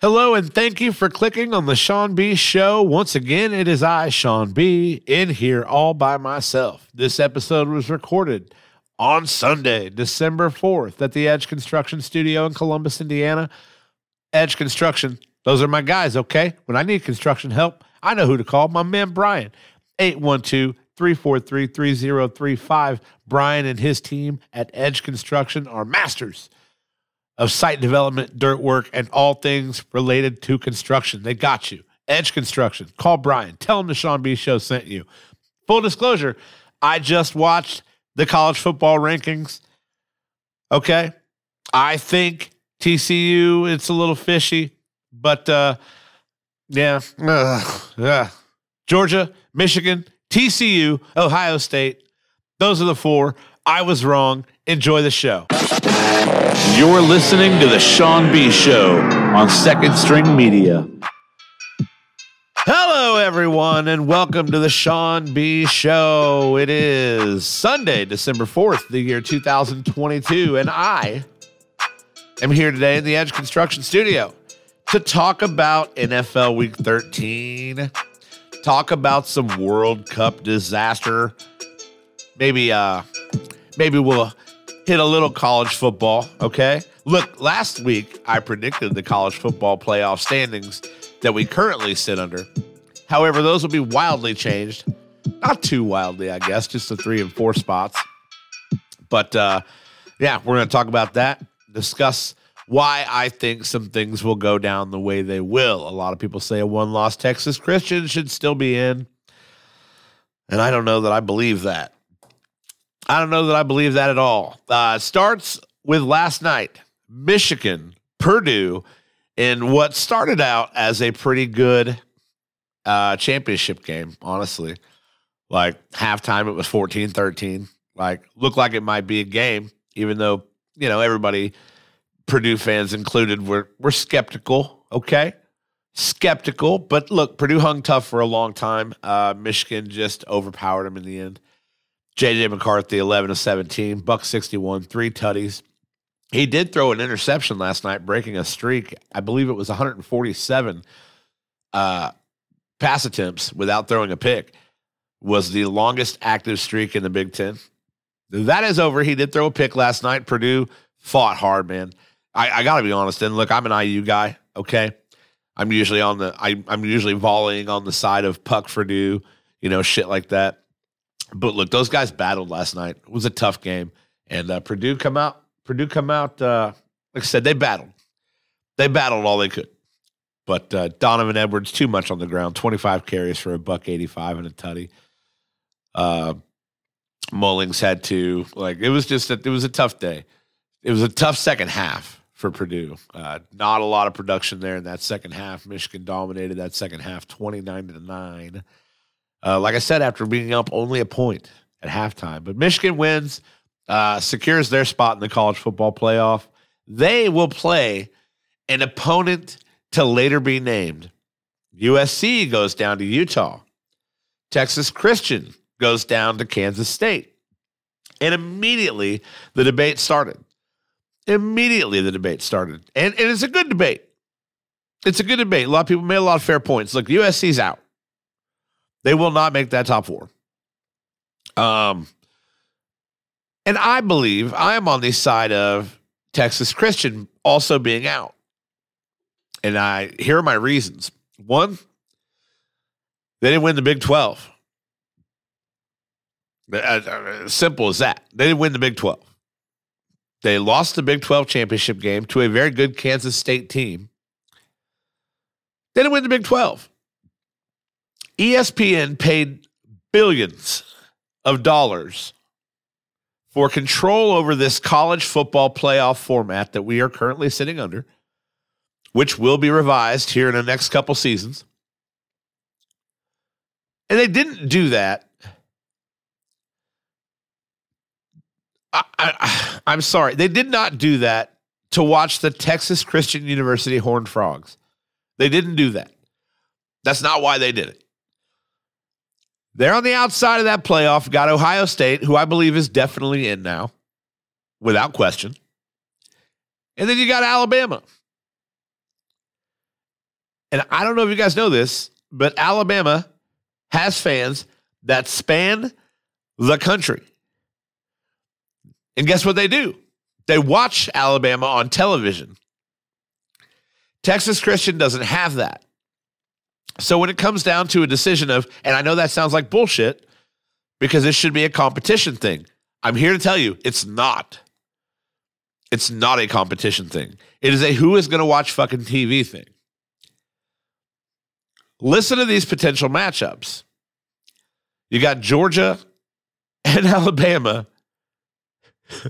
Hello, and thank you for clicking on the Sean B Show. Once again, it is I, Sean B, in here all by myself. This episode was recorded on Sunday, December 4th, at the Edge Construction Studio in Columbus, Indiana. Edge Construction, those are my guys, okay? When I need construction help, I know who to call. My man Brian, 812 343 3035. Brian and his team at Edge Construction are masters of site development, dirt work, and all things related to construction. They got you. Edge Construction. Call Brian. Tell him the Sean B Show sent you. Full disclosure, I just watched the college football rankings. Okay. I think TCU, it's a little fishy, but uh, yeah. Ugh, yeah. Georgia, Michigan, TCU, Ohio State. Those are the four. I was wrong. Enjoy the show. You're listening to the Sean B Show on Second String Media. Hello, everyone, and welcome to the Sean B Show. It is Sunday, December 4th, the year 2022, and I am here today in the Edge Construction Studio to talk about NFL Week 13, talk about some World Cup disaster. Maybe, uh, maybe we'll hit a little college football. Okay. Look, last week I predicted the college football playoff standings that we currently sit under. However, those will be wildly changed. Not too wildly, I guess, just the three and four spots. But uh, yeah, we're going to talk about that, discuss why I think some things will go down the way they will. A lot of people say a one loss Texas Christian should still be in. And I don't know that I believe that. I don't know that I believe that at all. Uh, starts with last night Michigan, Purdue, in what started out as a pretty good uh, championship game, honestly. Like halftime, it was 14 13. Like, looked like it might be a game, even though, you know, everybody, Purdue fans included, were, were skeptical. Okay. Skeptical. But look, Purdue hung tough for a long time. Uh, Michigan just overpowered them in the end. JJ McCarthy, 11 of 17, buck 61, three tutties. He did throw an interception last night, breaking a streak. I believe it was 147 uh, pass attempts without throwing a pick. Was the longest active streak in the Big Ten. That is over. He did throw a pick last night. Purdue fought hard, man. I, I got to be honest. And look, I'm an IU guy. Okay, I'm usually on the. I, I'm usually volleying on the side of Puck Purdue. You know, shit like that. But look, those guys battled last night. It was a tough game, and uh, Purdue come out. Purdue come out. Uh, like I said, they battled. They battled all they could. But uh, Donovan Edwards too much on the ground. Twenty five carries for a buck eighty five and a tutty. Uh, Mullings had to like it was just a, it was a tough day. It was a tough second half for Purdue. Uh, not a lot of production there in that second half. Michigan dominated that second half, twenty nine to nine. Uh, like I said, after being up only a point at halftime, but Michigan wins, uh, secures their spot in the college football playoff. They will play an opponent to later be named. USC goes down to Utah. Texas Christian goes down to Kansas State. And immediately the debate started. Immediately the debate started. And, and it's a good debate. It's a good debate. A lot of people made a lot of fair points. Look, USC's out. They will not make that top four. Um, and I believe I am on the side of Texas Christian also being out. And I here are my reasons. One, they didn't win the Big 12. As simple as that. They didn't win the Big 12. They lost the Big 12 championship game to a very good Kansas State team. They didn't win the Big 12. ESPN paid billions of dollars for control over this college football playoff format that we are currently sitting under, which will be revised here in the next couple seasons. And they didn't do that. I, am sorry. They did not do that to watch the Texas Christian University Horned Frogs. They didn't do that. That's not why they did it. They're on the outside of that playoff. Got Ohio State, who I believe is definitely in now, without question. And then you got Alabama. And I don't know if you guys know this, but Alabama has fans that span the country. And guess what they do? They watch Alabama on television. Texas Christian doesn't have that. So when it comes down to a decision of, and I know that sounds like bullshit because this should be a competition thing. I'm here to tell you it's not. It's not a competition thing. It is a who is going to watch fucking TV thing. Listen to these potential matchups. You got Georgia and Alabama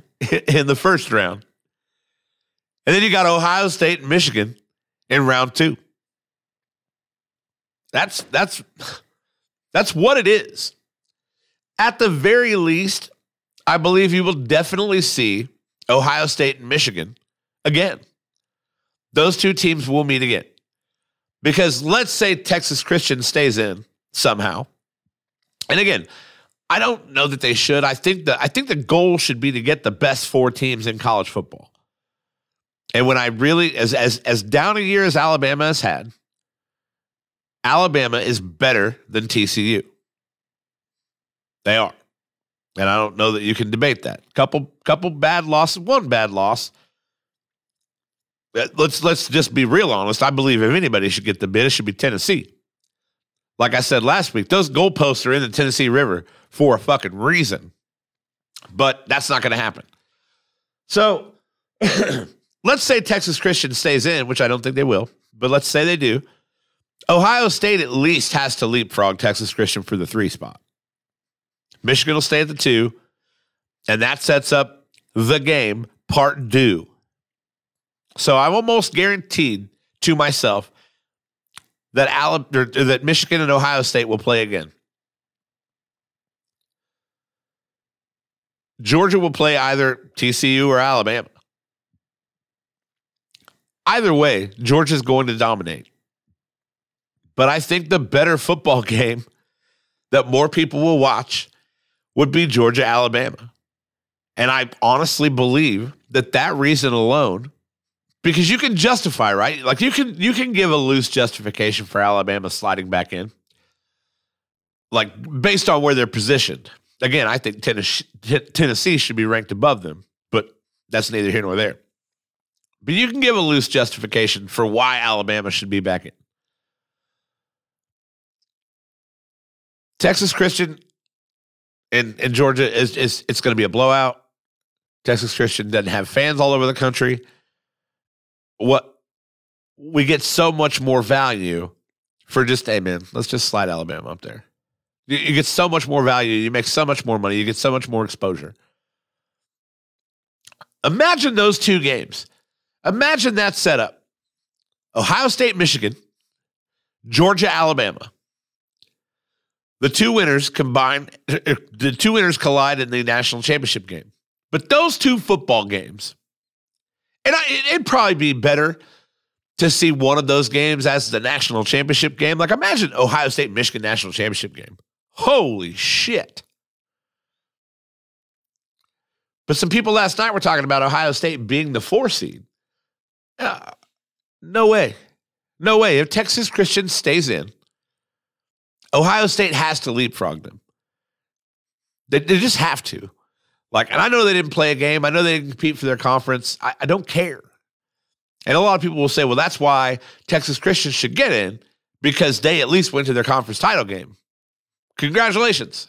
in the first round. And then you got Ohio State and Michigan in round 2. That's that's that's what it is. At the very least, I believe you will definitely see Ohio State and Michigan again. Those two teams will meet again. Because let's say Texas Christian stays in somehow. And again, I don't know that they should. I think that I think the goal should be to get the best four teams in college football. And when I really as as as down a year as Alabama has had, Alabama is better than TCU. They are. And I don't know that you can debate that. Couple couple bad losses, one bad loss. Let's let's just be real honest. I believe if anybody should get the bid, it should be Tennessee. Like I said last week, those goalposts are in the Tennessee River for a fucking reason. But that's not going to happen. So let's say Texas Christian stays in, which I don't think they will, but let's say they do. Ohio State at least has to leapfrog Texas Christian for the three spot. Michigan will stay at the two, and that sets up the game part due. So I'm almost guaranteed to myself that Alabama, that Michigan and Ohio State will play again. Georgia will play either TCU or Alabama. Either way, Georgia's going to dominate. But I think the better football game that more people will watch would be Georgia Alabama. And I honestly believe that that reason alone because you can justify, right? Like you can you can give a loose justification for Alabama sliding back in. Like based on where they're positioned. Again, I think Tennessee, Tennessee should be ranked above them, but that's neither here nor there. But you can give a loose justification for why Alabama should be back in. Texas Christian in, in Georgia is, is it's going to be a blowout. Texas Christian doesn't have fans all over the country. What we get so much more value for just, hey man, let's just slide Alabama up there. You, you get so much more value. You make so much more money. You get so much more exposure. Imagine those two games. Imagine that setup. Ohio State, Michigan, Georgia, Alabama. The two winners combine, the two winners collide in the national championship game. But those two football games, and I, it'd probably be better to see one of those games as the national championship game. Like imagine Ohio State Michigan national championship game. Holy shit. But some people last night were talking about Ohio State being the four seed. Uh, no way. No way. If Texas Christian stays in, Ohio State has to leapfrog them. They, they just have to. Like, and I know they didn't play a game. I know they didn't compete for their conference. I, I don't care. And a lot of people will say, well, that's why Texas Christian should get in because they at least went to their conference title game. Congratulations.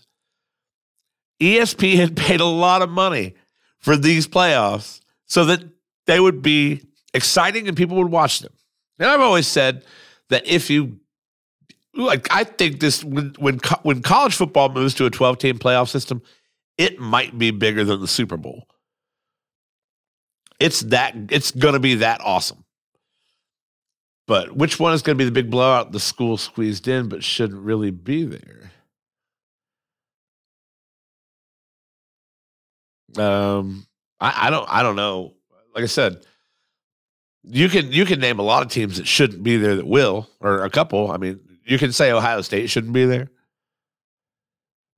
ESPN had paid a lot of money for these playoffs so that they would be exciting and people would watch them. And I've always said that if you like I think this when when when college football moves to a 12 team playoff system, it might be bigger than the Super Bowl. It's that it's going to be that awesome. But which one is going to be the big blowout? The school squeezed in, but shouldn't really be there. Um, I, I don't I don't know. Like I said, you can you can name a lot of teams that shouldn't be there that will, or a couple. I mean, you can say Ohio State shouldn't be there,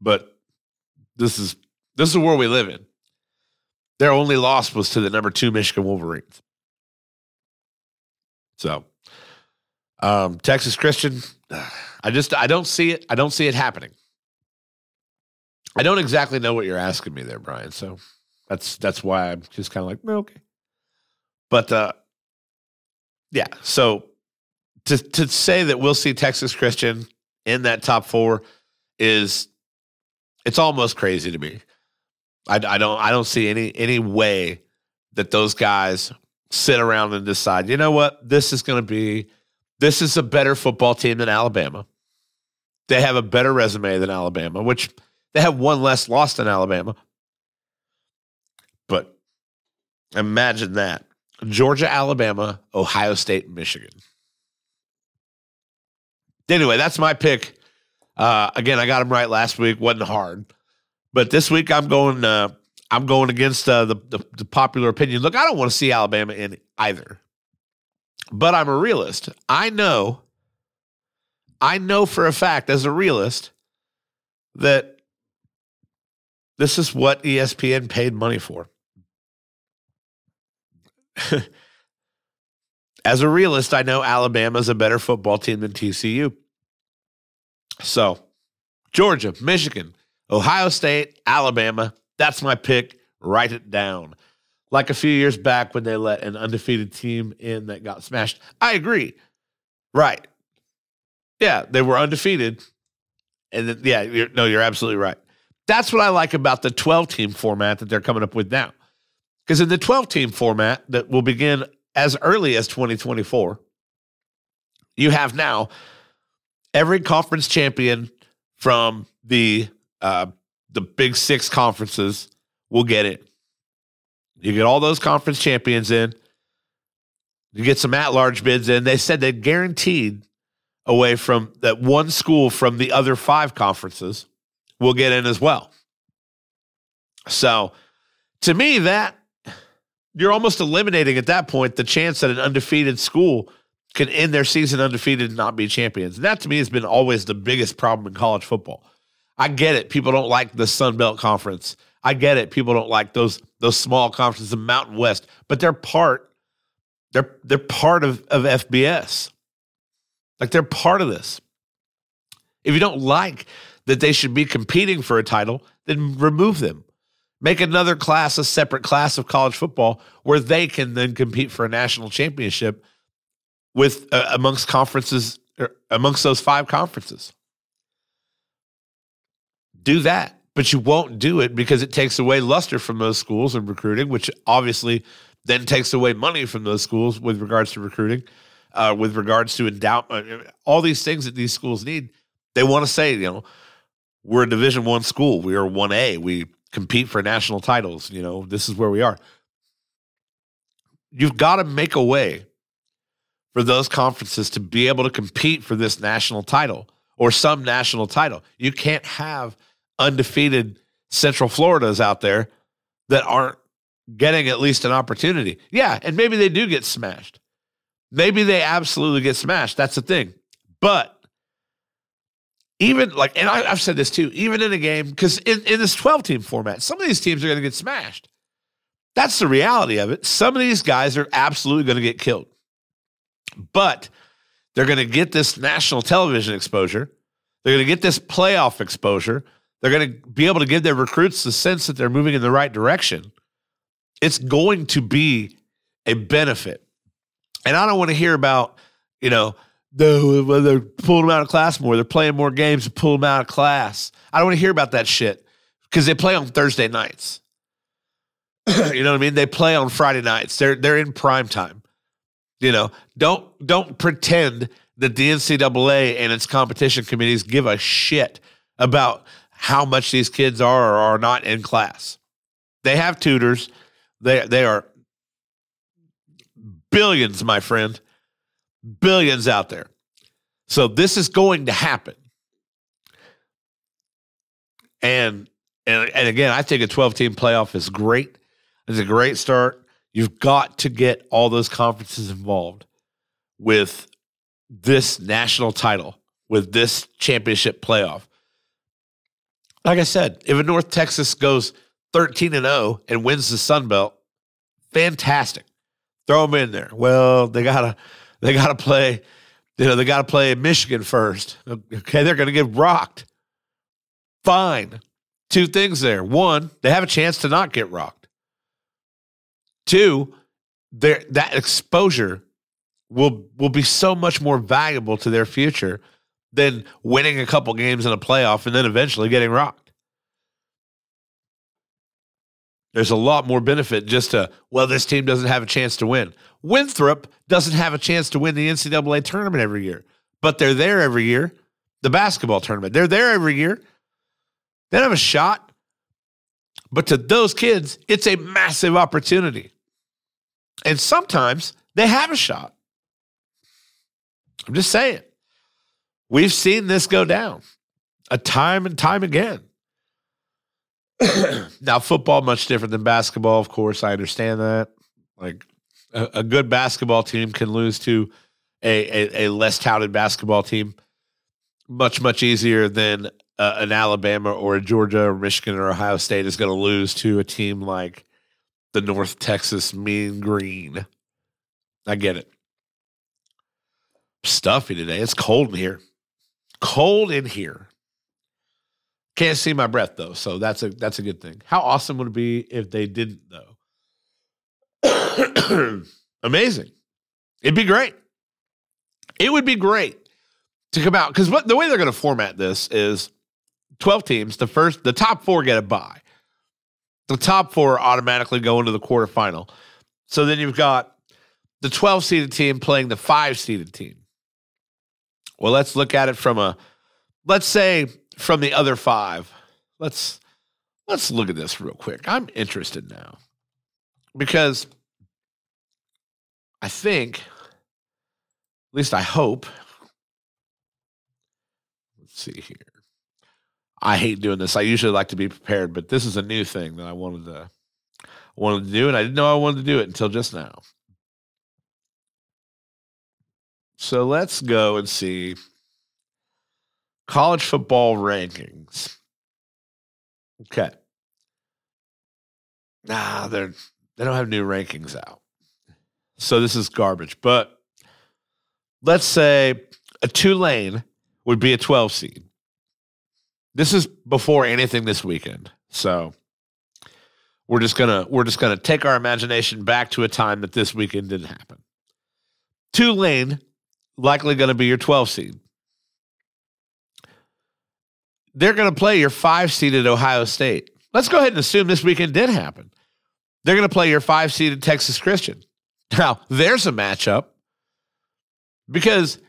but this is this is the world we live in. Their only loss was to the number two Michigan Wolverines. So Um, Texas Christian, I just I don't see it. I don't see it happening. I don't exactly know what you're asking me there, Brian. So that's that's why I'm just kind of like, okay. But uh, yeah, so to to say that we'll see Texas Christian in that top four is it's almost crazy to me. I, I don't I don't see any any way that those guys sit around and decide, you know what, this is going to be this is a better football team than Alabama. They have a better resume than Alabama, which they have one less loss than Alabama. But imagine that. Georgia, Alabama, Ohio State, Michigan. Anyway, that's my pick. Uh, again, I got him right last week. wasn't hard, but this week I'm going. Uh, I'm going against uh, the, the, the popular opinion. Look, I don't want to see Alabama in either, but I'm a realist. I know. I know for a fact, as a realist, that this is what ESPN paid money for. as a realist, I know Alabama's a better football team than TCU. So, Georgia, Michigan, Ohio State, Alabama, that's my pick. Write it down. Like a few years back when they let an undefeated team in that got smashed. I agree. Right. Yeah, they were undefeated. And then, yeah, you're, no, you're absolutely right. That's what I like about the 12 team format that they're coming up with now. Because in the 12 team format that will begin as early as 2024, you have now every conference champion from the uh, the big six conferences will get it. You get all those conference champions in. You get some at large bids in. They said they guaranteed away from that one school from the other five conferences will get in as well. So to me, that you're almost eliminating at that point the chance that an undefeated school can end their season undefeated and not be champions. And that to me has been always the biggest problem in college football. I get it. People don't like the Sun Belt Conference. I get it. People don't like those those small conferences, the Mountain West, but they're part. They're they're part of, of FBS. Like they're part of this. If you don't like that they should be competing for a title, then remove them. Make another class, a separate class of college football where they can then compete for a national championship with uh, amongst conferences er, amongst those five conferences. Do that, but you won't do it because it takes away luster from those schools and recruiting, which obviously then takes away money from those schools with regards to recruiting, uh, with regards to endowment, uh, all these things that these schools need. They want to say, you know, we're a Division One school. We are one A. We compete for national titles. You know, this is where we are. You've got to make a way for those conferences to be able to compete for this national title or some national title. You can't have undefeated Central Floridas out there that aren't getting at least an opportunity. Yeah, and maybe they do get smashed. Maybe they absolutely get smashed. That's the thing. But even like, and I, have said this too, even in a game, because in, in this 12 team format, some of these teams are going to get smashed. That's the reality of it. Some of these guys are absolutely going to get killed, but they're going to get this national television exposure. They're going to get this playoff exposure. They're going to be able to give their recruits the sense that they're moving in the right direction. It's going to be a benefit. And I don't want to hear about, you know, the, they're pulling them out of class more. They're playing more games to pull them out of class. I don't want to hear about that shit because they play on Thursday nights. you know what I mean? They play on Friday nights. They're they're in prime time. You know, don't don't pretend that the NCAA and its competition committees give a shit about how much these kids are or are not in class. They have tutors. They they are billions, my friend billions out there. So this is going to happen. And and and again, I think a 12 team playoff is great. It's a great start. You've got to get all those conferences involved with this national title, with this championship playoff. Like I said, if a North Texas goes 13 and 0 and wins the Sun Belt, fantastic. Throw them in there. Well, they got to they got to play You know, they got to play Michigan first. Okay, they're to get rocked. Fine. Two things there. One, they have a chance to not get rocked. Two, that exposure will will be so much more valuable to their future than winning a couple games in a playoff and then eventually getting rocked. There's a lot more benefit just to, well, this team doesn't have a chance to win. Winthrop doesn't have a chance to win the NCAA tournament every year, but they're there every year. The basketball tournament, they're there every year. They don't have a shot. But to those kids, it's a massive opportunity. And sometimes they have a shot. I'm just saying. We've seen this go down a time and time again. now, football much different than basketball, of course. I understand that. Like a, a good basketball team can lose to a, a, a, less touted basketball team much much easier than uh, an Alabama or a Georgia or Michigan or Ohio State is going to lose to a team like the North Texas Mean Green. I get it. Stuffy today. It's cold in here. Cold in here. Can't see my breath though, so that's a that's a good thing. How awesome would it be if they didn't though? Amazing. It'd be great. It would be great to come out because what the way they're going to format this is 12 teams. The first, the top four get a bye. The top four automatically go into the quarterfinal. So then you've got the 12 seeded team playing the five seeded team. Well, let's look at it from a, let's say from the other five. Let's let's look at this real quick. I'm interested now because I think, at least I hope. Let's see here. I hate doing this. I usually like to be prepared, but this is a new thing that I wanted to wanted to do, and I didn't know I wanted to do it until just now. So let's go and see college football rankings. Okay. Nah, they're they don't have new rankings out. So this is garbage. But let's say a Tulane would be a 12 seed. This is before anything this weekend. So we're just gonna we're just gonna take our imagination back to a time that this weekend didn't happen. Tulane likely going to be your 12 seed. They're going to play your five seeded Ohio State. Let's go ahead and assume this weekend did happen. They're going to play your five seeded Texas Christian. Now, there's a matchup because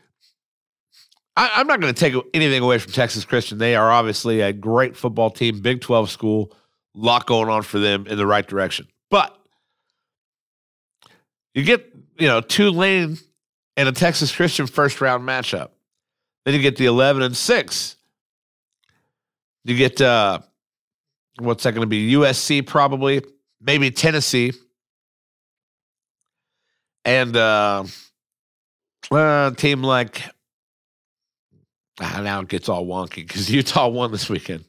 I, am not going to take anything away from Texas Christian. They are obviously a great football team, Big 12 school, lot going on for them in the right direction. But you get, you know, Tulane and a Texas Christian first round matchup. Then you get the 11 and 6. You get, uh, what's that going to be? USC, probably, maybe Tennessee. And uh, a team like Ah, now it gets all wonky because Utah won this weekend.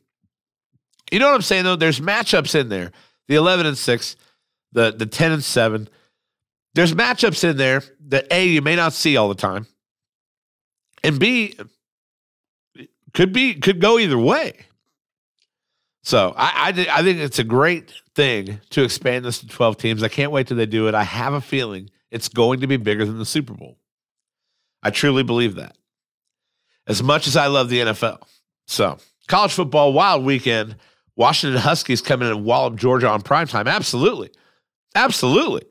You know what I'm saying though? There's matchups in there. The 11 and 6, the the 10 and 7. There's matchups in there that A, you may not see all the time. And B, could be could go either way. So I, I, I think it's a great thing to expand this to 12 teams. I can't wait till they do it. I have a feeling it's going to be bigger than the Super Bowl. I truly believe that as much as I love the NFL. So, college football wild weekend. Washington Huskies coming in and wallop Georgia on prime time. Absolutely. Absolutely.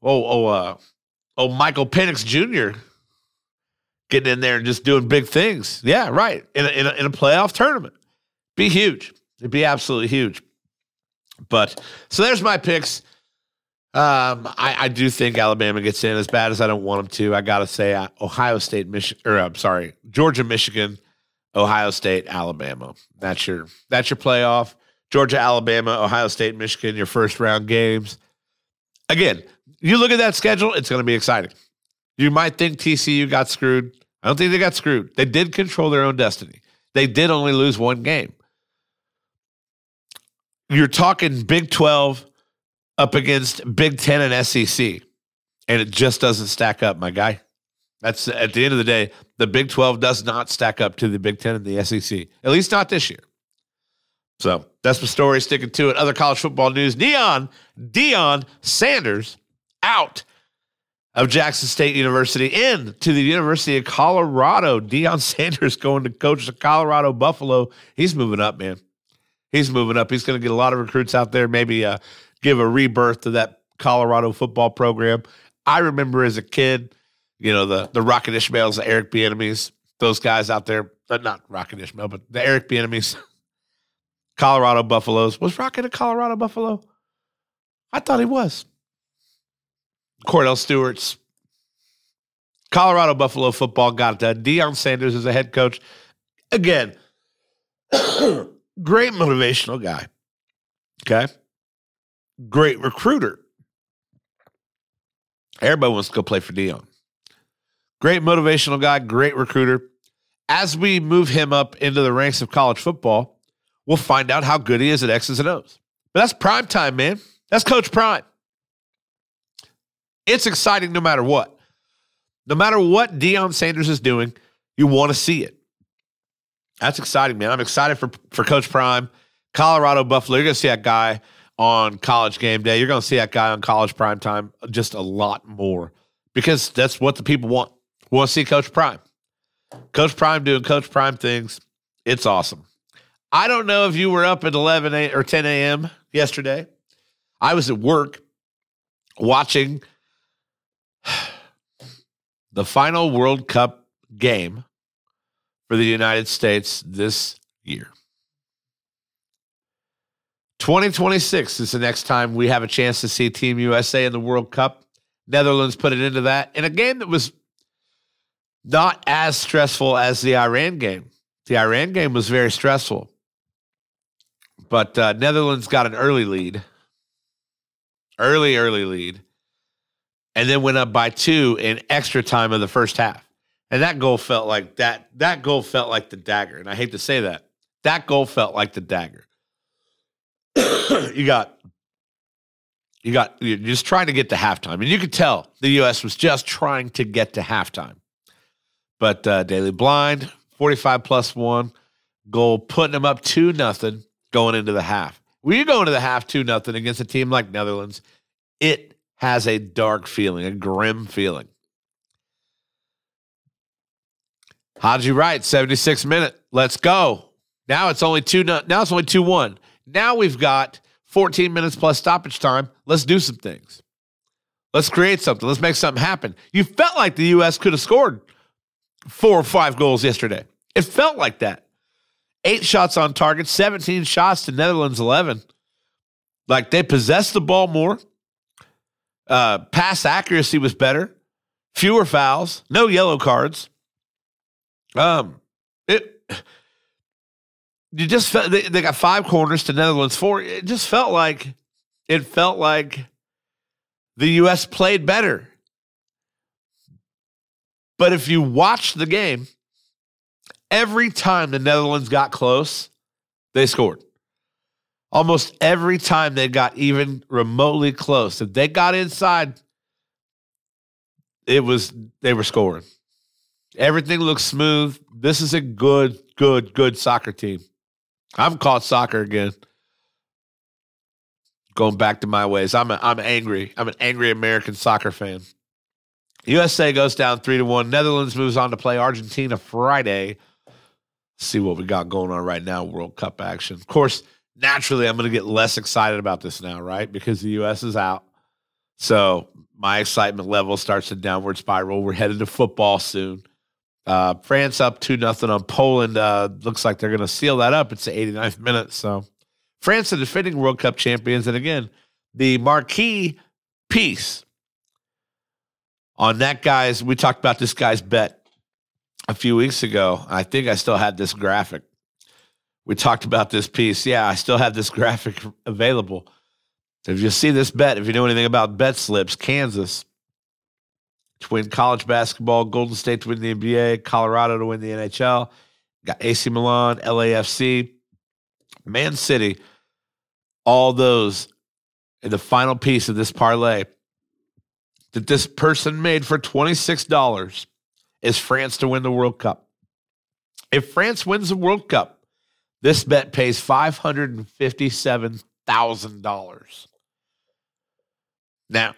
Oh, oh, uh, oh, Michael Penix Jr. getting in there and just doing big things. Yeah, right. In a, in a, in a playoff tournament. Be huge. It'd be absolutely huge. But so there's my picks. Um, I, I, do think Alabama gets in as bad as I don't want them to. I got to say, uh, Ohio State, Michigan, or I'm sorry, Georgia, Michigan, Ohio State, Alabama. That's your that's your playoff. Georgia, Alabama, Ohio State, Michigan, your first round games. Again, you look at that schedule, it's going to be exciting. You might think TCU got screwed. I don't think they got screwed. They did control their own destiny. They did only lose one game. You're talking Big 12 up against Big Ten and SEC, and it just doesn't stack up, my guy. That's at the end of the day, the Big 12 does not stack up to the Big 10 and the SEC, at least not this year. So that's the story. Sticking to it. Other college football news: Neon Deion Sanders out of Jackson State University into the University of Colorado. Deion Sanders going to coach the Colorado Buffalo. He's moving up, man. He's moving up. He's going to get a lot of recruits out there. Maybe uh, give a rebirth to that Colorado football program. I remember as a kid, you know, the the Rocket Ishmaels, the Eric Bieniemys, those guys out there. Uh, not Rocket Ishmael, but the Eric Bieniemys, Colorado Buffaloes. Was Rocket a Colorado Buffalo? I thought he was. Kordell Stewart's Colorado Buffalo football got done. Deion Sanders is a head coach. Again, great motivational guy. Okay. Great recruiter. Everybody wants to go play for Deion. Great motivational guy, great recruiter. As we move him up into the ranks of college football, we'll find out how good he is at X's and O's. But that's prime time, man. That's Coach Prime. It's exciting no matter what. No matter what Deion Sanders is doing, you want to see it. That's exciting, man. I'm excited for, for Coach Prime. Colorado Buffalo, you're going to see that guy on college game day. You're going to see that guy on college prime time just a lot more because that's what the people want. We want to see Coach Prime. Coach Prime doing Coach Prime things. It's awesome. I don't know if you were up at 11 a, or 10 a.m. yesterday. I was at work watching the final World Cup game for the United States this year. 2026 is the next time we have a chance to see Team USA in the World Cup. Netherlands put it into that in a game that was not as stressful as the Iran game. The Iran game was very stressful, but uh, Netherlands got an early lead, early, early lead, and then went up by two in extra time of the first half. And that goal felt like that. That goal felt like the dagger. And I hate to say that. That goal felt like the dagger. you got you got you're just trying to get to halftime, and you could tell the U.S. was just trying to get to halftime. But uh, Daley Blind, forty-five plus one goal, putting them up two nothing going into the half. When you go into the half two nothing against a team like Netherlands, it has a dark feeling, a grim feeling. Haji Wright, 76 minute. Let's go. Now it's only two. Now it's only two one. Now we've got 14 minutes plus stoppage time. Let's do some things. Let's create something. Let's make something happen. You felt like the U.S. could have scored four or five goals yesterday. It felt like that. Eight shots on target, 17 shots to Netherlands 11. Like they possessed the ball more. Uh, pass accuracy was better. Fewer fouls. No yellow cards. Um, it you just felt they, they got five corners to Netherlands four. It just felt like it felt like the U.S. played better. But if you watch the game, every time the Netherlands got close, they scored. Almost every time they got even remotely close, if they got inside, it was they were scoring. Everything looks smooth. This is a good, good, good soccer team. I've caught soccer again. Going back to my ways. I'm a, I'm angry. I'm an angry American soccer fan. USA goes down three to one. Netherlands moves on to play Argentina Friday. see what we got going on right now. World Cup action. Of course, naturally, I'm going to get less excited about this now, right? Because the U.S. is out. So my excitement level starts a downward spiral. We're headed to football soon. Uh, France up 2 nothing on Poland. Uh, looks like they're going to seal that up. It's the 89th minute. So France, the defending World Cup champions. And again, the marquee piece on that guy's, we talked about this guy's bet a few weeks ago. I think I still had this graphic. We talked about this piece. Yeah, I still have this graphic available. If you see this bet, if you know anything about bet slips, Kansas to win college basketball, Golden State to win the NBA, Colorado to win the NHL, got AC Milan, LAFC, Man City, all those in the final piece of this parlay that this person made for $26 is France to win the World Cup. If France wins the World Cup, this bet pays $557,000. Now,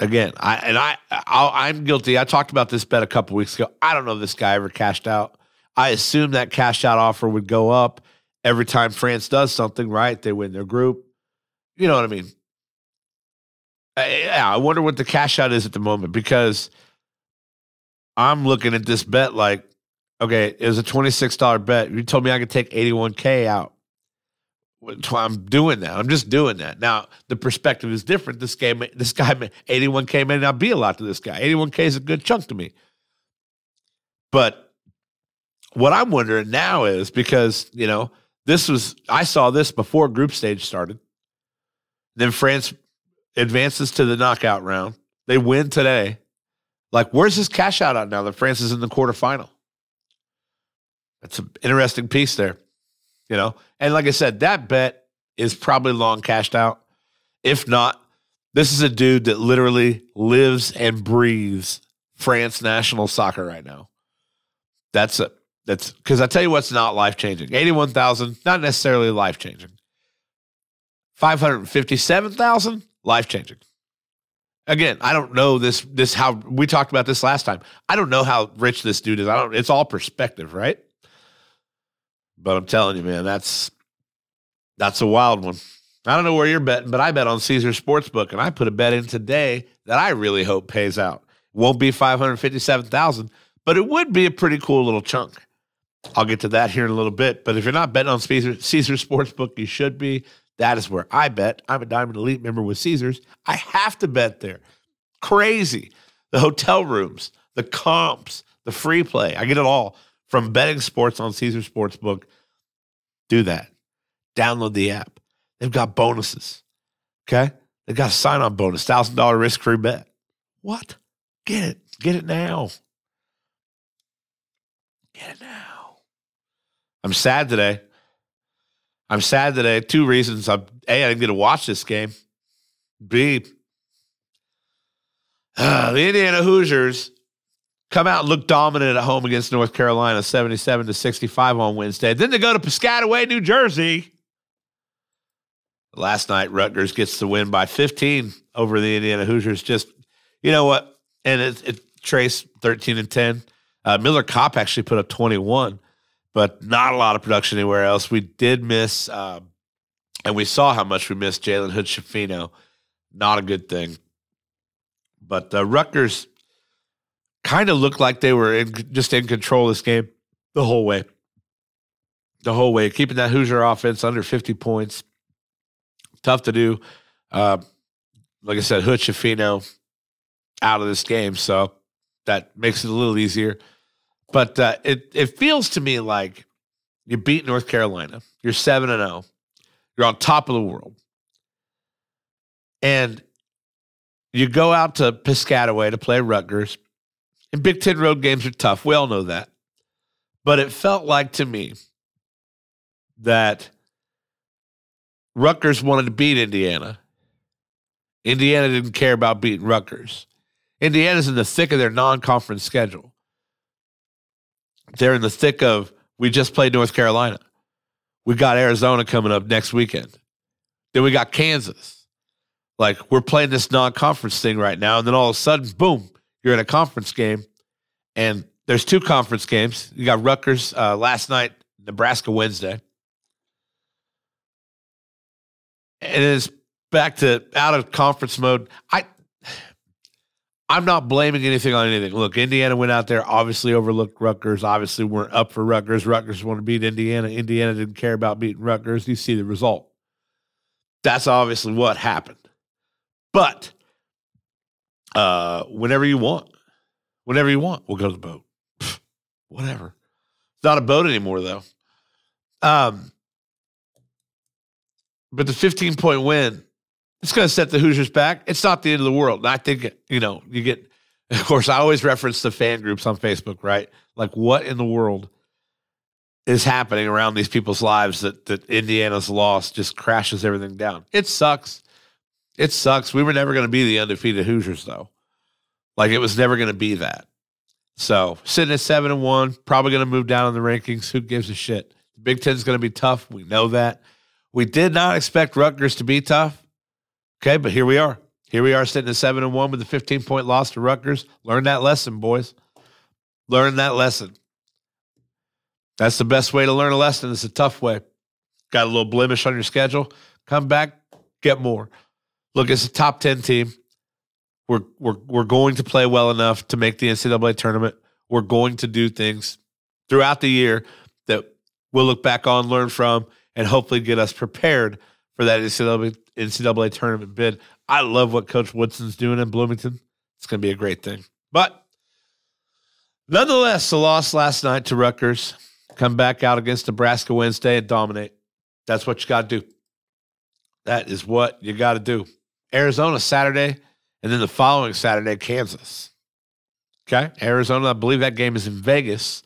again, I and I i am guilty. I talked about this bet a couple weeks ago. I don't know if this guy ever cashed out. I assume that cash out offer would go up every time France does something right. They win their group. You know what I mean? Yeah, I wonder what the cash out is at the moment because I'm looking at this bet like, okay, it was a $26 bet. You told me I could take 81K out. I'm doing that. I'm just doing that. Now the perspective is different. This game, this guy, 81k may not be a lot to this guy. 81k is a good chunk to me. But what I'm wondering now is because you know this was I saw this before group stage started. Then France advances to the knockout round. They win today. Like, where's this cash out on now that France is in the quarterfinal? That's an interesting piece there, you know. And like I said, that bet is probably long cashed out. If not, this is a dude that literally lives and breathes France national soccer right now. That's it. That's because I tell you what's not life changing. Eighty-one thousand, not necessarily life changing. Five hundred fifty-seven thousand, life changing. Again, I don't know this this how we talked about this last time. I don't know how rich this dude is. I don't it's all perspective, right? But I'm telling you, man, that's that's a wild one. I don't know where you're betting, but I bet on Caesar Sportsbook, and I put a bet in today that I really hope pays out. Won't be five hundred fifty-seven thousand, but it would be a pretty cool little chunk. I'll get to that here in a little bit. But if you're not betting on Caesar, Caesar Sportsbook, you should be. That is where I bet. I'm a Diamond Elite member with Caesars. I have to bet there. Crazy. The hotel rooms, the comps, the free play. I get it all from betting sports on Caesar Sportsbook. Do that. Download the app. They've got bonuses. Okay. They've got a sign on bonus, $1,000 risk free bet. What? Get it. Get it now. Get it now. I'm sad today. I'm sad today. Two reasons. I'm, A, I didn't get to watch this game. B, uh, the Indiana Hoosiers come out and look dominant at home against North Carolina, 77 to 65 on Wednesday. Then they go to Piscataway, New Jersey. Last night, Rutgers gets the win by 15 over the Indiana Hoosiers. Just, you know what? And it, it Trayce 13 and 10. Uh, Miller Kopp actually put up 21, but not a lot of production anywhere else. We did miss, um, and we saw how much we missed Jalen Hood Schifino. Not a good thing. But uh, Rutgers kind of looked like they were in, just in control of this game the whole way. The whole way, keeping that Hoosier offense under 50 points. Tough to do. Uh, like I said, Hood Schifino out of this game, so that makes it a little easier. But uh, it it feels to me like you beat North Carolina. You're seven and zero. Oh. You're on top of the world, and you go out to Piscataway to play Rutgers. And Big Ten road games are tough. We all know that. But it felt like to me that Rutgers wanted to beat Indiana. Indiana didn't care about beating Rutgers. Indiana's in the thick of their non conference schedule. They're in the thick of, we just played North Carolina. We got Arizona coming up next weekend. Then we got Kansas. Like, we're playing this non conference thing right now. And then all of a sudden, boom, you're in a conference game, and there's two conference games. You got Rutgers uh, last night, Nebraska Wednesday, and it's back to out of conference mode. I I'm not blaming anything on anything. Look, Indiana went out there, obviously overlooked Rutgers, obviously weren't up for Rutgers. Rutgers want to beat Indiana. Indiana didn't care about beating Rutgers. You see the result. That's obviously what happened. But uh, whenever you want. Whenever you want, we'll go to the boat. whatever. It's not a boat anymore, though. Um, but the 15 point win, it's going to set the Hoosiers back. It's not the end of the world. And I think, you know, you get, of course, I always reference the fan groups on Facebook, right? Like, what in the world is happening around these people's lives that, that Indiana's loss just crashes everything down? It sucks. It sucks. We were never going to be the undefeated Hoosiers, though. Like it was never going to be that. So sitting at seven and one, probably going to move down in the rankings. Who gives a shit? The Big Ten is going to be tough. We know that. We did not expect Rutgers to be tough. Okay, but here we are. Here we are sitting at seven and one with a 15 point loss to Rutgers. Learn that lesson, boys. Learn that lesson. That's the best way to learn a lesson. It's a tough way. Got a little blemish on your schedule. Come back, get more. Look, it's a top 10 team. We're, we're, we're going to play well enough to make the NCAA tournament. We're going to do things throughout the year that we'll look back on, learn from, and hopefully get us prepared for that NCAA, NCAA tournament bid. I love what Coach Woodson's doing in Bloomington. It's going to be a great thing. But nonetheless, the loss last night to Rutgers. Come back out against Nebraska Wednesday and dominate. That's what you got to do. That is what you got to do. Arizona Saturday, and then the following Saturday, Kansas. Okay. Arizona, I believe that game is in Vegas,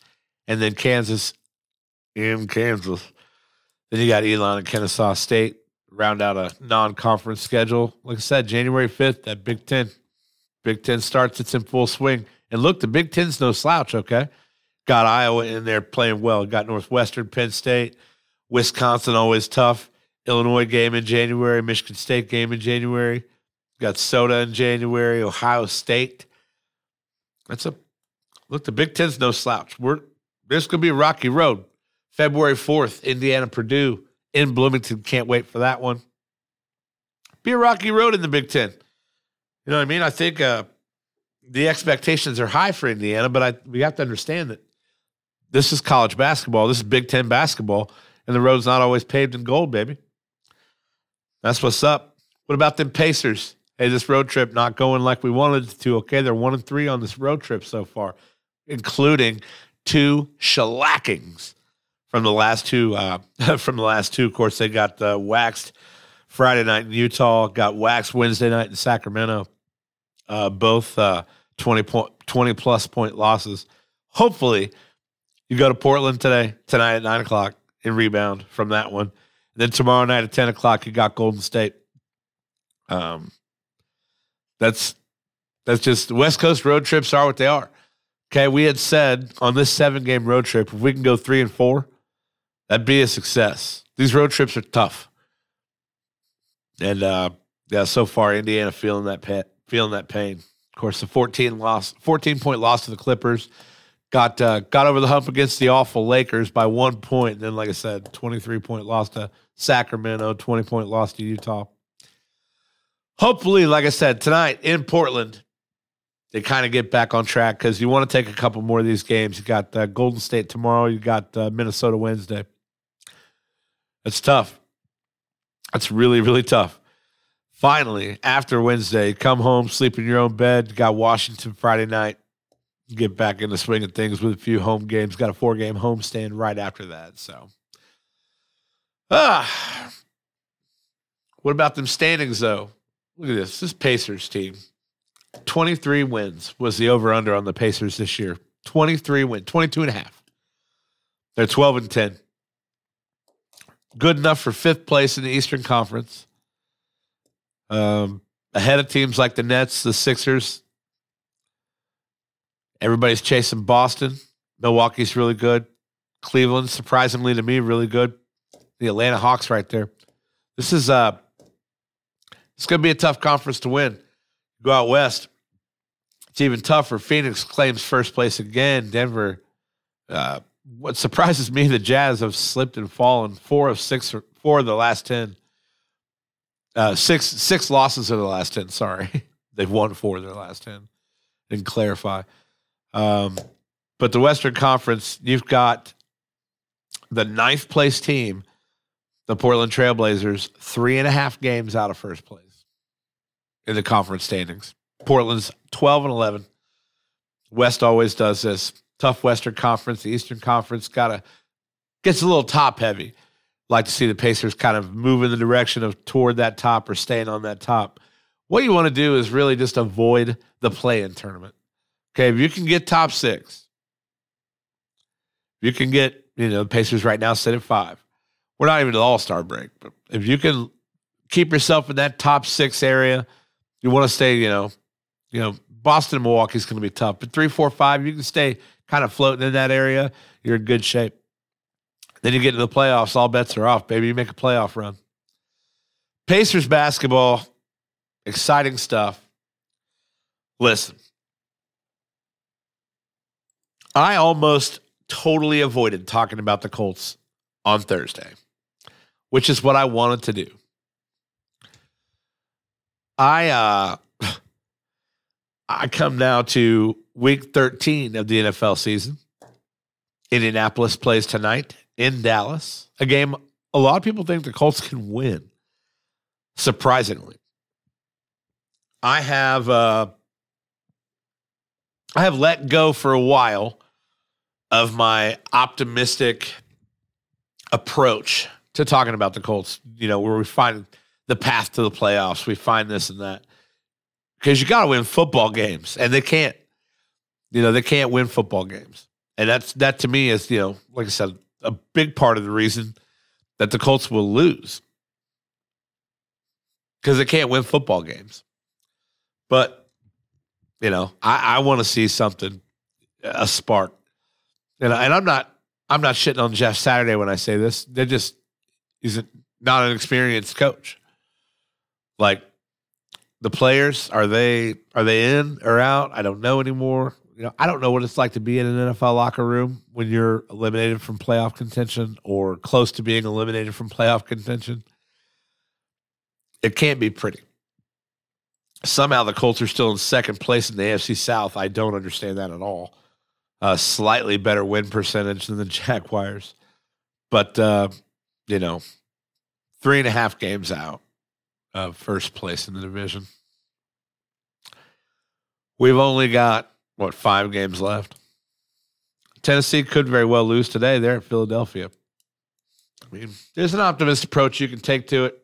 and then Kansas in Kansas. Then you got Elon and Kennesaw State round out a non-conference schedule. Like I said, January 5th, that Big Ten. Big Ten starts, it's in full swing. And look, the Big Ten's no slouch, okay? Got Iowa in there playing well. Got Northwestern, Penn State, Wisconsin always tough. Illinois game in January, Michigan State game in January. Got Soda in January, Ohio State. That's a look. The Big Ten's no slouch. We're this could be a rocky road. February fourth, Indiana, Purdue in Bloomington. Can't wait for that one. Be a rocky road in the Big Ten. You know what I mean? I think uh, the expectations are high for Indiana, but I we have to understand that this is college basketball. This is Big Ten basketball, and the road's not always paved in gold, baby. That's what's up. What about them Pacers? Hey, this road trip not going like we wanted to. Okay, they're one and three on this road trip so far, including two shellackings from the last two. Uh, from the last two, of course, they got uh, waxed Friday night in Utah, got waxed Wednesday night in Sacramento. Uh, both uh, 20 point, 20 plus point losses. Hopefully, you go to Portland today, tonight at nine o'clock, and rebound from that one. Then tomorrow night at ten o'clock, you got Golden State. Um, that's that's just West Coast road trips are what they are. Okay, we had said on this seven game road trip, if we can go three and four, that'd be a success. These road trips are tough, and uh, yeah, so far Indiana feeling that pa- feeling that pain. Of course, the fourteen loss, fourteen point loss to the Clippers, got uh, got over the hump against the awful Lakers by one point. And then, like I said, twenty three point loss to Sacramento, twenty point loss to Utah hopefully, like I said, tonight in Portland, they kind of get back on track because you want to take a couple more of these games. You got uh, Golden State tomorrow. You got uh, Minnesota Wednesday. It's tough. That's really, really tough. Finally, after Wednesday, come home, sleep in your own bed. You got Washington Friday night. Get back in the swing of things with a few home games. Got a four game homestand right after that. So, ah, what about them standings though? Look at this. This Pacers team. 23 wins was the over under on the Pacers this year. 23 wins, 22 and a half. They're 12 and 10. Good enough for fifth place in the Eastern Conference. Um, ahead of teams like the Nets, the Sixers. Everybody's chasing Boston. Milwaukee's really good. Cleveland, surprisingly to me, really good. The Atlanta Hawks right there. This is uh it's going to be a tough conference to win. Go out west. It's even tougher. Phoenix claims first place again. Denver. Uh, what surprises me, the Jazz have slipped and fallen. Four of six, four of the last ten. Uh, six six losses of the last ten. Sorry, they've won four of their last ten. Didn't clarify. Um, but the Western Conference, you've got the ninth place team, the Portland Trailblazers, three and a half games out of first place in the conference standings. Portland's 12 and 11. West always does this. Tough Western Conference. The Eastern Conference got to gets a little top heavy. Like to see the Pacers kind of move in the direction of toward that top or staying on that top. What you want to do is really just avoid the play-in tournament. Okay, if you can get top six, you can get you know Pacers right now sit at five. We're not even the All Star break, but if you can keep yourself in that top six area you want to stay, you know, you know, Boston and Milwaukee is going to be tough, but three, four, five, you can stay kind of floating in that area. You're in good shape. Then you get to the playoffs, all bets are off, baby. You make a playoff run. Pacers basketball, exciting stuff. Listen, I almost totally avoided talking about the Colts on Thursday, which is what I wanted to do. I uh I come now to week 13 of the NFL season. Indianapolis plays tonight in Dallas, a game a lot of people think the Colts can win. Surprisingly, I have uh, I have let go for a while of my optimistic approach to talking about the Colts. You know, where we find the path to the playoffs, we find this and that because you got to win football games, and they can't. You know, they can't win football games, and that's that to me is you know, like I said, a big part of the reason that the Colts will lose because they can't win football games. But you know, I, I want to see something, a spark, and, and I'm not I'm not shitting on Jeff Saturday when I say this. They're just he's a, not an experienced coach. Like the players, are they are they in or out? I don't know anymore you know, I don't know what it's like to be in an NFL locker room when you're eliminated from playoff contention or close to being eliminated from playoff contention. It can't be pretty. Somehow the Colts are still in second place in the AFC South. I don't understand that at all. A slightly better win percentage than the Jaguars. But, uh, you know, three and a half games out of first place in the division. We've only got what five games left. Tennessee could very well lose today. There at Philadelphia. I mean, there's an optimist approach you can take to it.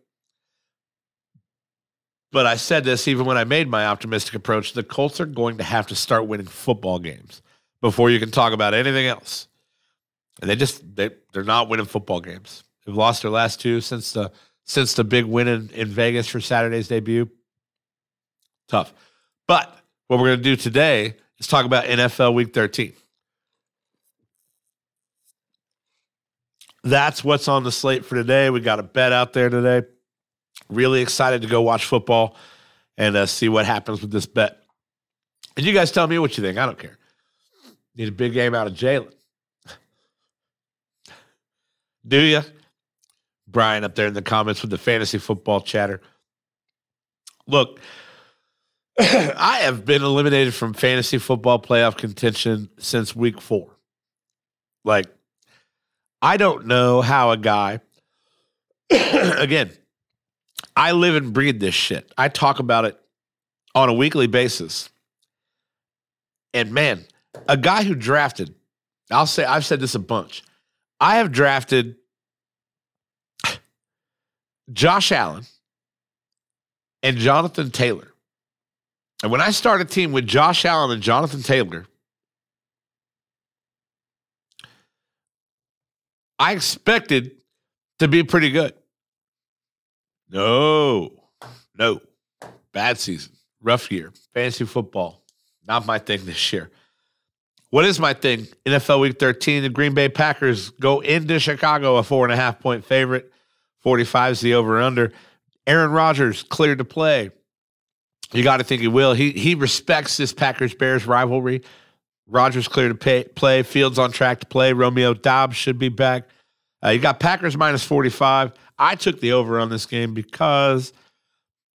But I said this even when I made my optimistic approach. The Colts are going to have to start winning football games before you can talk about anything else. And they just they they're not winning football games. They've lost their last two since the since the big win in, in Vegas for Saturday's debut. Tough. But what we're going to do today Let's talk about NFL Week 13. That's what's on the slate for today. We got a bet out there today. Really excited to go watch football and uh, see what happens with this bet. And you guys tell me what you think. I don't care. Need a big game out of Jalen. Do you? Brian up there in the comments with the fantasy football chatter. Look, I have been eliminated from fantasy football playoff contention since week four. Like, I don't know how a guy, again, I live and breathe this shit. I talk about it on a weekly basis. And man, a guy who drafted, I'll say, I've said this a bunch. I have drafted Josh Allen and Jonathan Taylor and when I start a team with Josh Allen and Jonathan Taylor, I expected to be pretty good. No, no. Bad season, rough year. Fantasy football, not my thing this year. What is my thing? NFL Week 13, the Green Bay Packers go into Chicago, a four and a half point favorite. 45 is the over under. Aaron Rodgers cleared to play. You got to think he will. He he respects this Packers Bears rivalry. Rodgers clear to pay, play. Fields on track to play. Romeo Doubs should be back. Uh, you got Packers minus 45. I took the over on this game because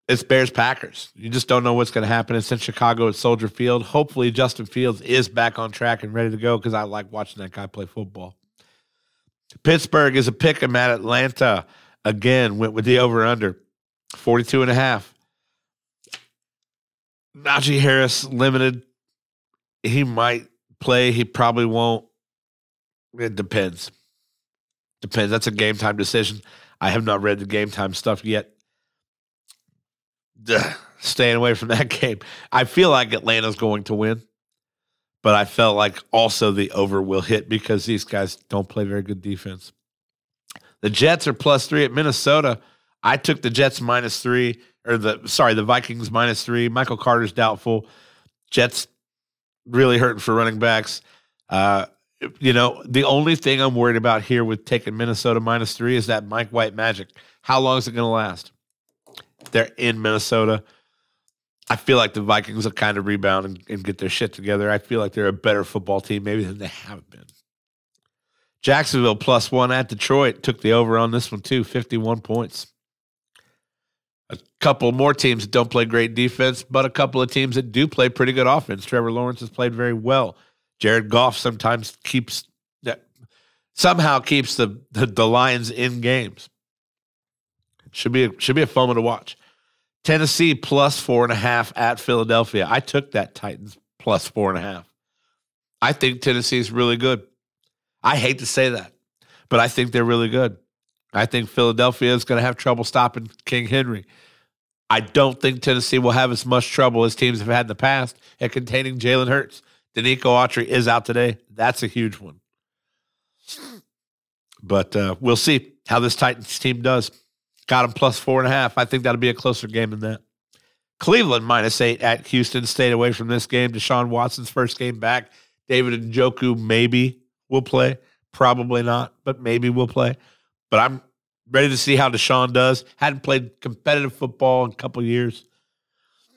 it's Bears Packers. You just don't know what's going to happen. It's in Chicago at Soldier Field. Hopefully, Justin Fields is back on track and ready to go because I like watching that guy play football. Pittsburgh is a pick. I'm at Atlanta. Again, went with the over under 42 and a half. Najee Harris limited. He might play. He probably won't. It depends. Depends. That's a game time decision. I have not read the game time stuff yet. Staying away from that game. I feel like Atlanta's going to win, but I felt like also the over will hit because these guys don't play very good defense. The Jets are plus three at Minnesota. I took the Jets minus three or the sorry, the Vikings minus three. Michael Carter's doubtful. Jets really hurting for running backs. Uh, you know, the only thing I'm worried about here with taking Minnesota minus three is that Mike White magic. How long is it going to last? They're in Minnesota. I feel like the Vikings will kind of rebound and, and, get their shit together. I feel like they're a better football team maybe than they have been. Jacksonville plus one at Detroit took the over on this one too, 51 points. A couple more teams that don't play great defense, but a couple of teams that do play pretty good offense. Trevor Lawrence has played very well. Jared Goff sometimes keeps that somehow keeps the, the, the Lions in games. Should be a, should be a fun one to watch. Tennessee plus four and a half at Philadelphia. I took that Titans plus four and a half. I think Tennessee is really good. I hate to say that, but I think they're really good. I think Philadelphia is going to have trouble stopping King Henry. I don't think Tennessee will have as much trouble as teams have had in the past at containing Jalen Hurts. Denico Autry is out today. That's a huge one. But uh, we'll see how this Titans team does. Got them plus four and a half. I think that'll be a closer game than that. Cleveland minus eight at Houston. Stayed away from this game. Deshaun Watson's first game back. David Njoku maybe will play. Probably not, but maybe will play. But I'm ready to see how Deshaun does. Hadn't played competitive football in a couple years.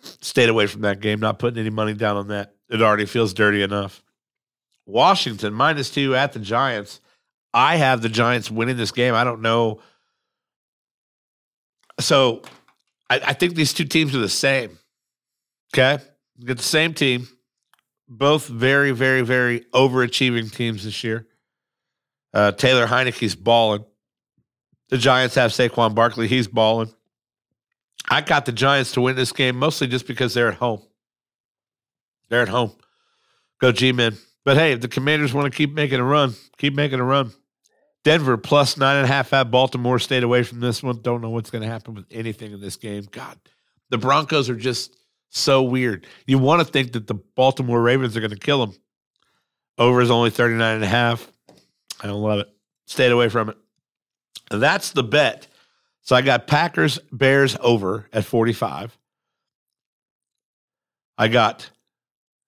Stayed away from that game. Not putting any money down on that. It already feels dirty enough. Washington minus two at the Giants. I have the Giants winning this game. I don't know so I, I think these two teams are the same. Okay. You get the same team, both very, very, very overachieving teams this year. Uh, Taylor Heinicke's balling. The Giants have Saquon Barkley. He's balling. I got the Giants to win this game mostly just because they're at home. They're at home. Go G Men. But hey, if the Commanders want to keep making a run, keep making a run. Denver plus nine and a half at Baltimore. Stayed away from this one. Don't know what's going to happen with anything in this game. God, the Broncos are just so weird. You want to think that the Baltimore Ravens are going to kill them. Over is only 39 and a half. I don't love it. Stayed away from it. That's the bet. So I got Packers Bears over at 45. I got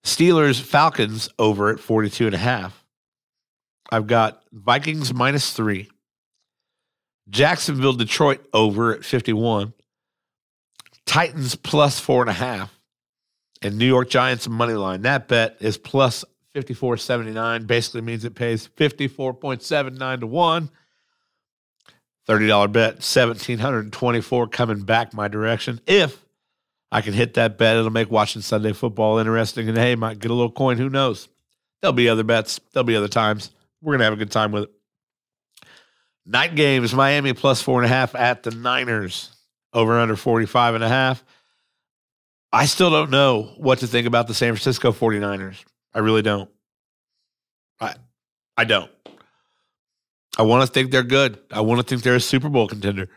Steelers Falcons over at 42 and a half. I've got Vikings minus three, Jacksonville, Detroit over at 51, Titans plus four and a half, and New York Giants money line. That bet is plus 54.79. Basically means it pays 54.79 to 1. $30 bet, 1724 coming back my direction. If I can hit that bet, it'll make watching Sunday football interesting. And hey, might get a little coin. Who knows? There'll be other bets. There'll be other times. We're to have a good time with it. Night games, Miami plus four and a half at the Niners, over under 45 and a half. I still don't know what to think about the San Francisco 49ers. I really don't. I I don't. I want to think they're good. I want to think they're a Super Bowl contender.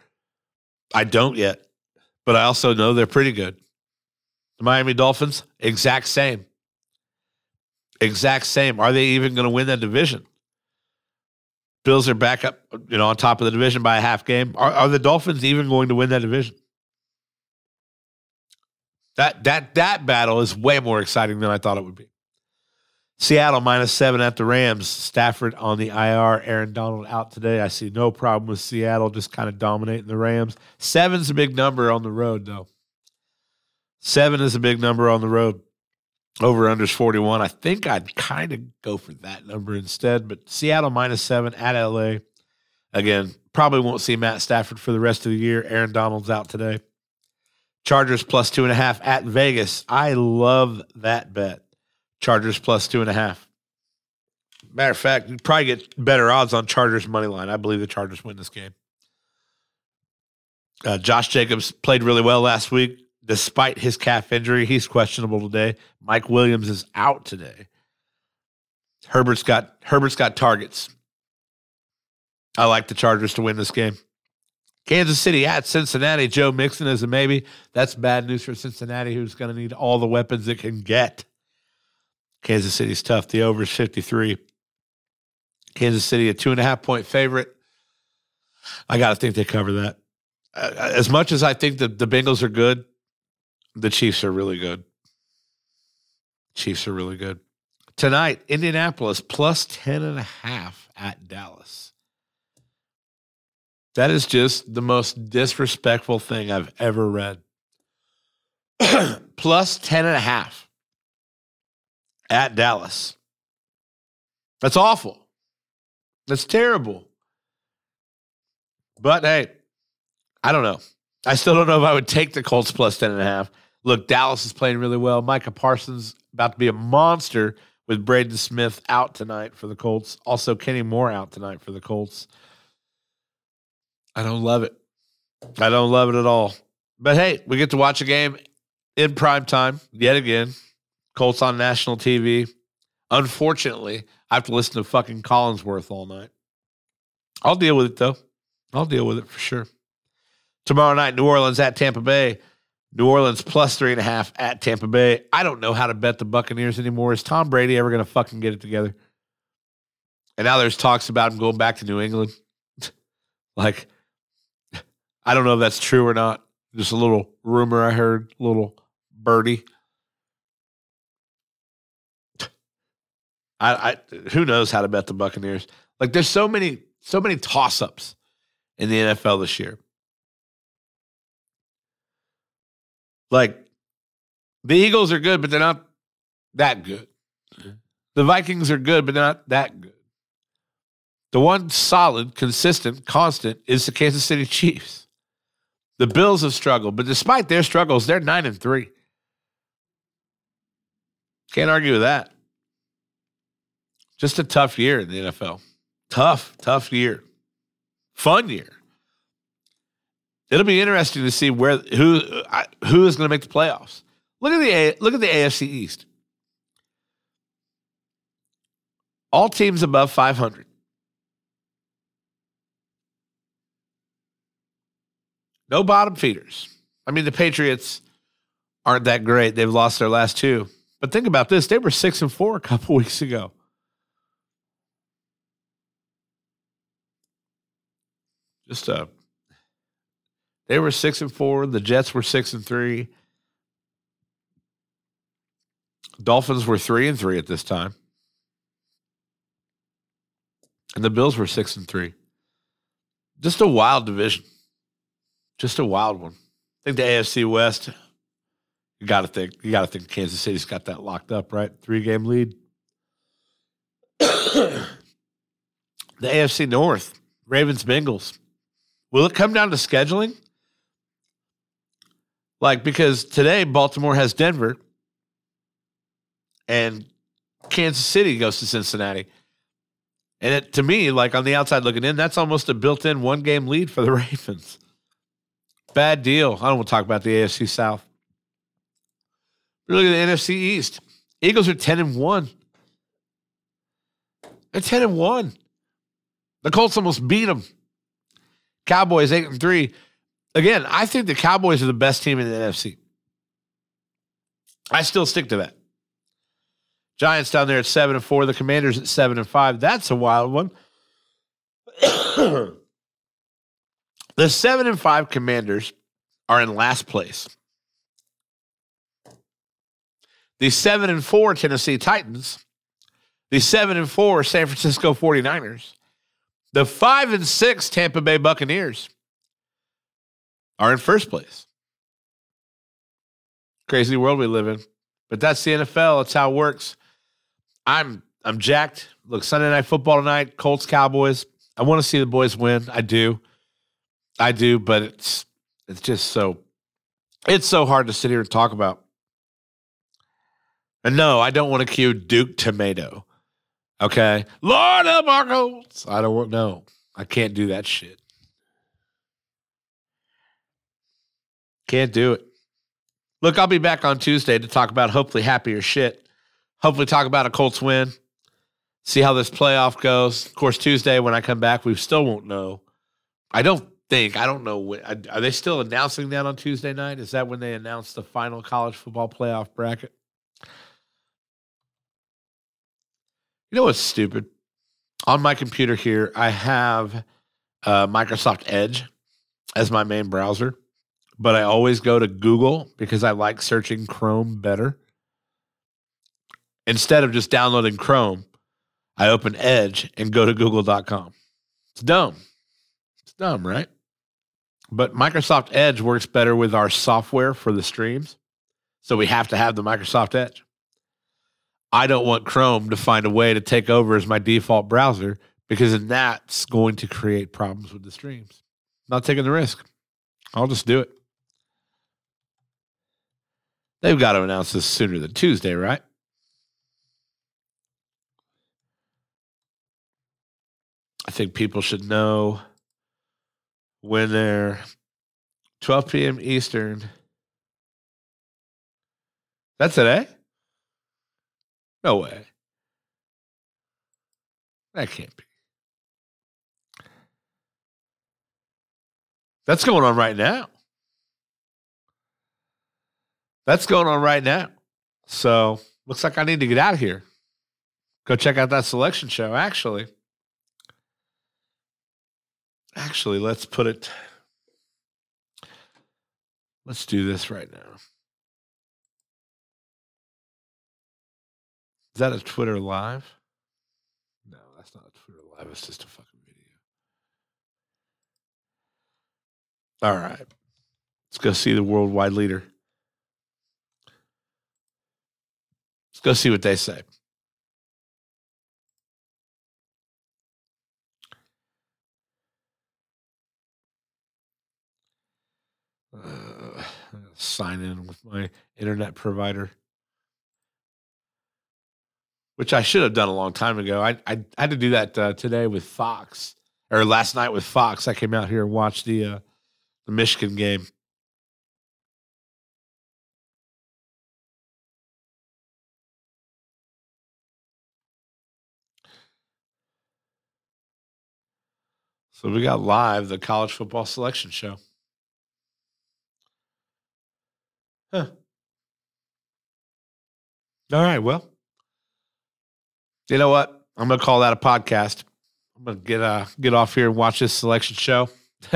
I don't yet, but I also know they're pretty good. The Miami Dolphins, exact same. Exact same. Are they even going to win that division? Bills are back up, you know, on top of the division by a half game. Are, are the Dolphins even going to win that division? That that that battle is way more exciting than I thought it would be. Seattle minus seven at the Rams. Stafford on the IR. Aaron Donald out today. I see no problem with Seattle just kind of dominating the Rams. Seven's a big number on the road, though. Seven is a big number on the road. Over unders 41. I think I'd kind of go for that number instead, but Seattle minus seven at LA. Again, probably won't see Matt Stafford for the rest of the year. Aaron Donald's out today. Chargers plus two and a half at Vegas. I love that bet. Chargers plus two and a half. Matter of fact, you'd probably get better odds on Chargers money line. I believe the Chargers win this game. Uh, Josh Jacobs played really well last week despite his calf injury. He's questionable today. Mike Williams is out today. Herbert's got Herbert's got targets. I like the Chargers to win this game. Kansas City at Cincinnati. Joe Mixon is a maybe. That's bad news for Cincinnati, who's going to need all the weapons it can get. Kansas City's tough. The over is 53. Kansas City, a two and a half point favorite. I got to think they cover that. Uh, as much as I think that the Bengals are good, the Chiefs are really good. Chiefs are really good. Tonight, Indianapolis plus 10 and a half at Dallas. That is just the most disrespectful thing I've ever read. plus 10 and a half at Dallas. That's awful. That's terrible. But hey, I don't know. I still don't know if I would take the Colts plus 10 and a half. Look, Dallas is playing really well. Micah Parsons about to be a monster with Braden Smith out tonight for the Colts. Also, Kenny Moore out tonight for the Colts. I don't love it. I don't love it at all. But hey, we get to watch a game in prime time yet again. Colts on national TV. Unfortunately, I have to listen to fucking Collinsworth all night. I'll deal with it though. I'll deal with it for sure. Tomorrow night, New Orleans at Tampa Bay. New Orleans plus three and a half at Tampa Bay. I don't know how to bet the Buccaneers anymore. Is Tom Brady ever going to fucking get it together? And now there's talks about him going back to New England. like, I don't know if that's true or not. Just a little rumor I heard, little birdie. I, I who knows how to bet the Buccaneers? Like, there's so many, so many toss ups in the NFL this year. Like the Eagles are good, but they're not that good. The Vikings are good, but they're not that good. The one solid, consistent, constant is the Kansas City Chiefs. The Bills have struggled, but despite their struggles, they're nine and three. Can't argue with that. Just a tough year in the NFL. Tough, tough year. Fun year it'll be interesting to see where who who is going to make the playoffs. Look at the look at the AFC East. All teams above 500. No bottom feeders. I mean, the Patriots aren't that great. They've lost their last two. But think about this: they were six and four a couple weeks ago. Just a they were six and four. The Jets were six and three. Dolphins were three and three at this time. And the Bills were six and three. Just a wild division. Just a wild one. I think the AFC West, you gotta think, you gotta think Kansas City's got that locked up, right? Three game lead. the AFC North, Ravens Bengals. Will it come down to scheduling? Like, because today Baltimore has Denver and Kansas City goes to Cincinnati. And it, to me, like on the outside looking in, that's almost a built in one game lead for the Ravens. Bad deal. I don't want to talk about the AFC South. look at the NFC East. Eagles are 10 and 1. They're 10 and 1. The Colts almost beat them. Cowboys 8 and 3 again, I think the Cowboys are the best team in the NFC. I still stick to that. Giants down there at seven and four. The Commanders at seven and five. That's a wild one. the seven and five Commanders are in last place. The seven and four Tennessee Titans, the seven and four San Francisco 49ers, the five and six Tampa Bay Buccaneers, are in first place. Crazy world we live in. But that's the NFL. It's how it works. I'm I'm jacked. Look, Sunday night football tonight, Colts Cowboys. I want to see the boys win. I do. I do, but it's it's just so it's so hard to sit here and talk about. And no, I don't want to cue Duke Tomato. Okay. Lord of our Colts. I don't want no. I can't do that shit. Can't do it. Look, I'll be back on Tuesday to talk about hopefully happier shit. Hopefully, talk about a Colts win. See how this playoff goes. Of course, Tuesday when I come back, we still won't know. I don't think I don't know. When, are they still announcing that on Tuesday night? Is that when they announce the final college football playoff bracket? You know what's stupid? On my computer here, I have uh, Microsoft Edge as my main browser but I always go to Google because I like searching Chrome better. instead of just downloading Chrome, I open Edge and go to google.com. It's dumb. It's dumb, right? But Microsoft Edge works better with our software for the streams. So we have to have the Microsoft Edge. I don't want Chrome to find a way to take over as my default browser because then that's going to create problems with the streams. Not taking the risk. I'll just do it. They've got to announce this sooner than Tuesday, right? I think people should know when they're 12 p.m. Eastern. That's today? No way. That can't be. That's going on right now. That's going on right now. So looks like I need to get out of here. Go check out that selection show, actually. Actually, let's put it. Let's do this right now. Is that a Twitter live? No, that's not a Twitter live. It's just a fucking video. All right. Let's go see the worldwide leader. Go see what they say. Uh, sign in with my internet provider, which I should have done a long time ago. I I, had to do that uh, today with Fox or last night with Fox. I came out here and watched the uh, the Michigan game. So we got live the college football selection show. Huh. All right. Well, you know what? I'm to call that a podcast. I'm to get uh, get off here and watch this selection show,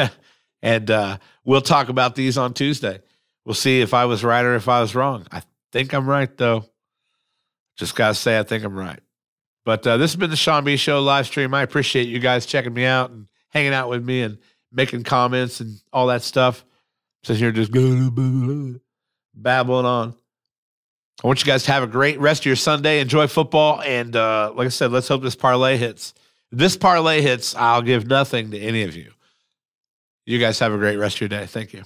and uh, we'll talk about these on Tuesday. We'll see if I was right or if I was wrong. I think I'm right though. Just gotta say, I think I'm right. But uh, this has been the Sean B Show live stream. I appreciate you guys checking me out and hanging out with me and making comments and all that stuff. Sitting here just babbling on. I want you guys to have a great rest of your Sunday. Enjoy football. And uh, like I said, let's hope this parlay hits. This parlay hits, I'll give nothing to any of you. You guys have a great rest of your day. Thank you.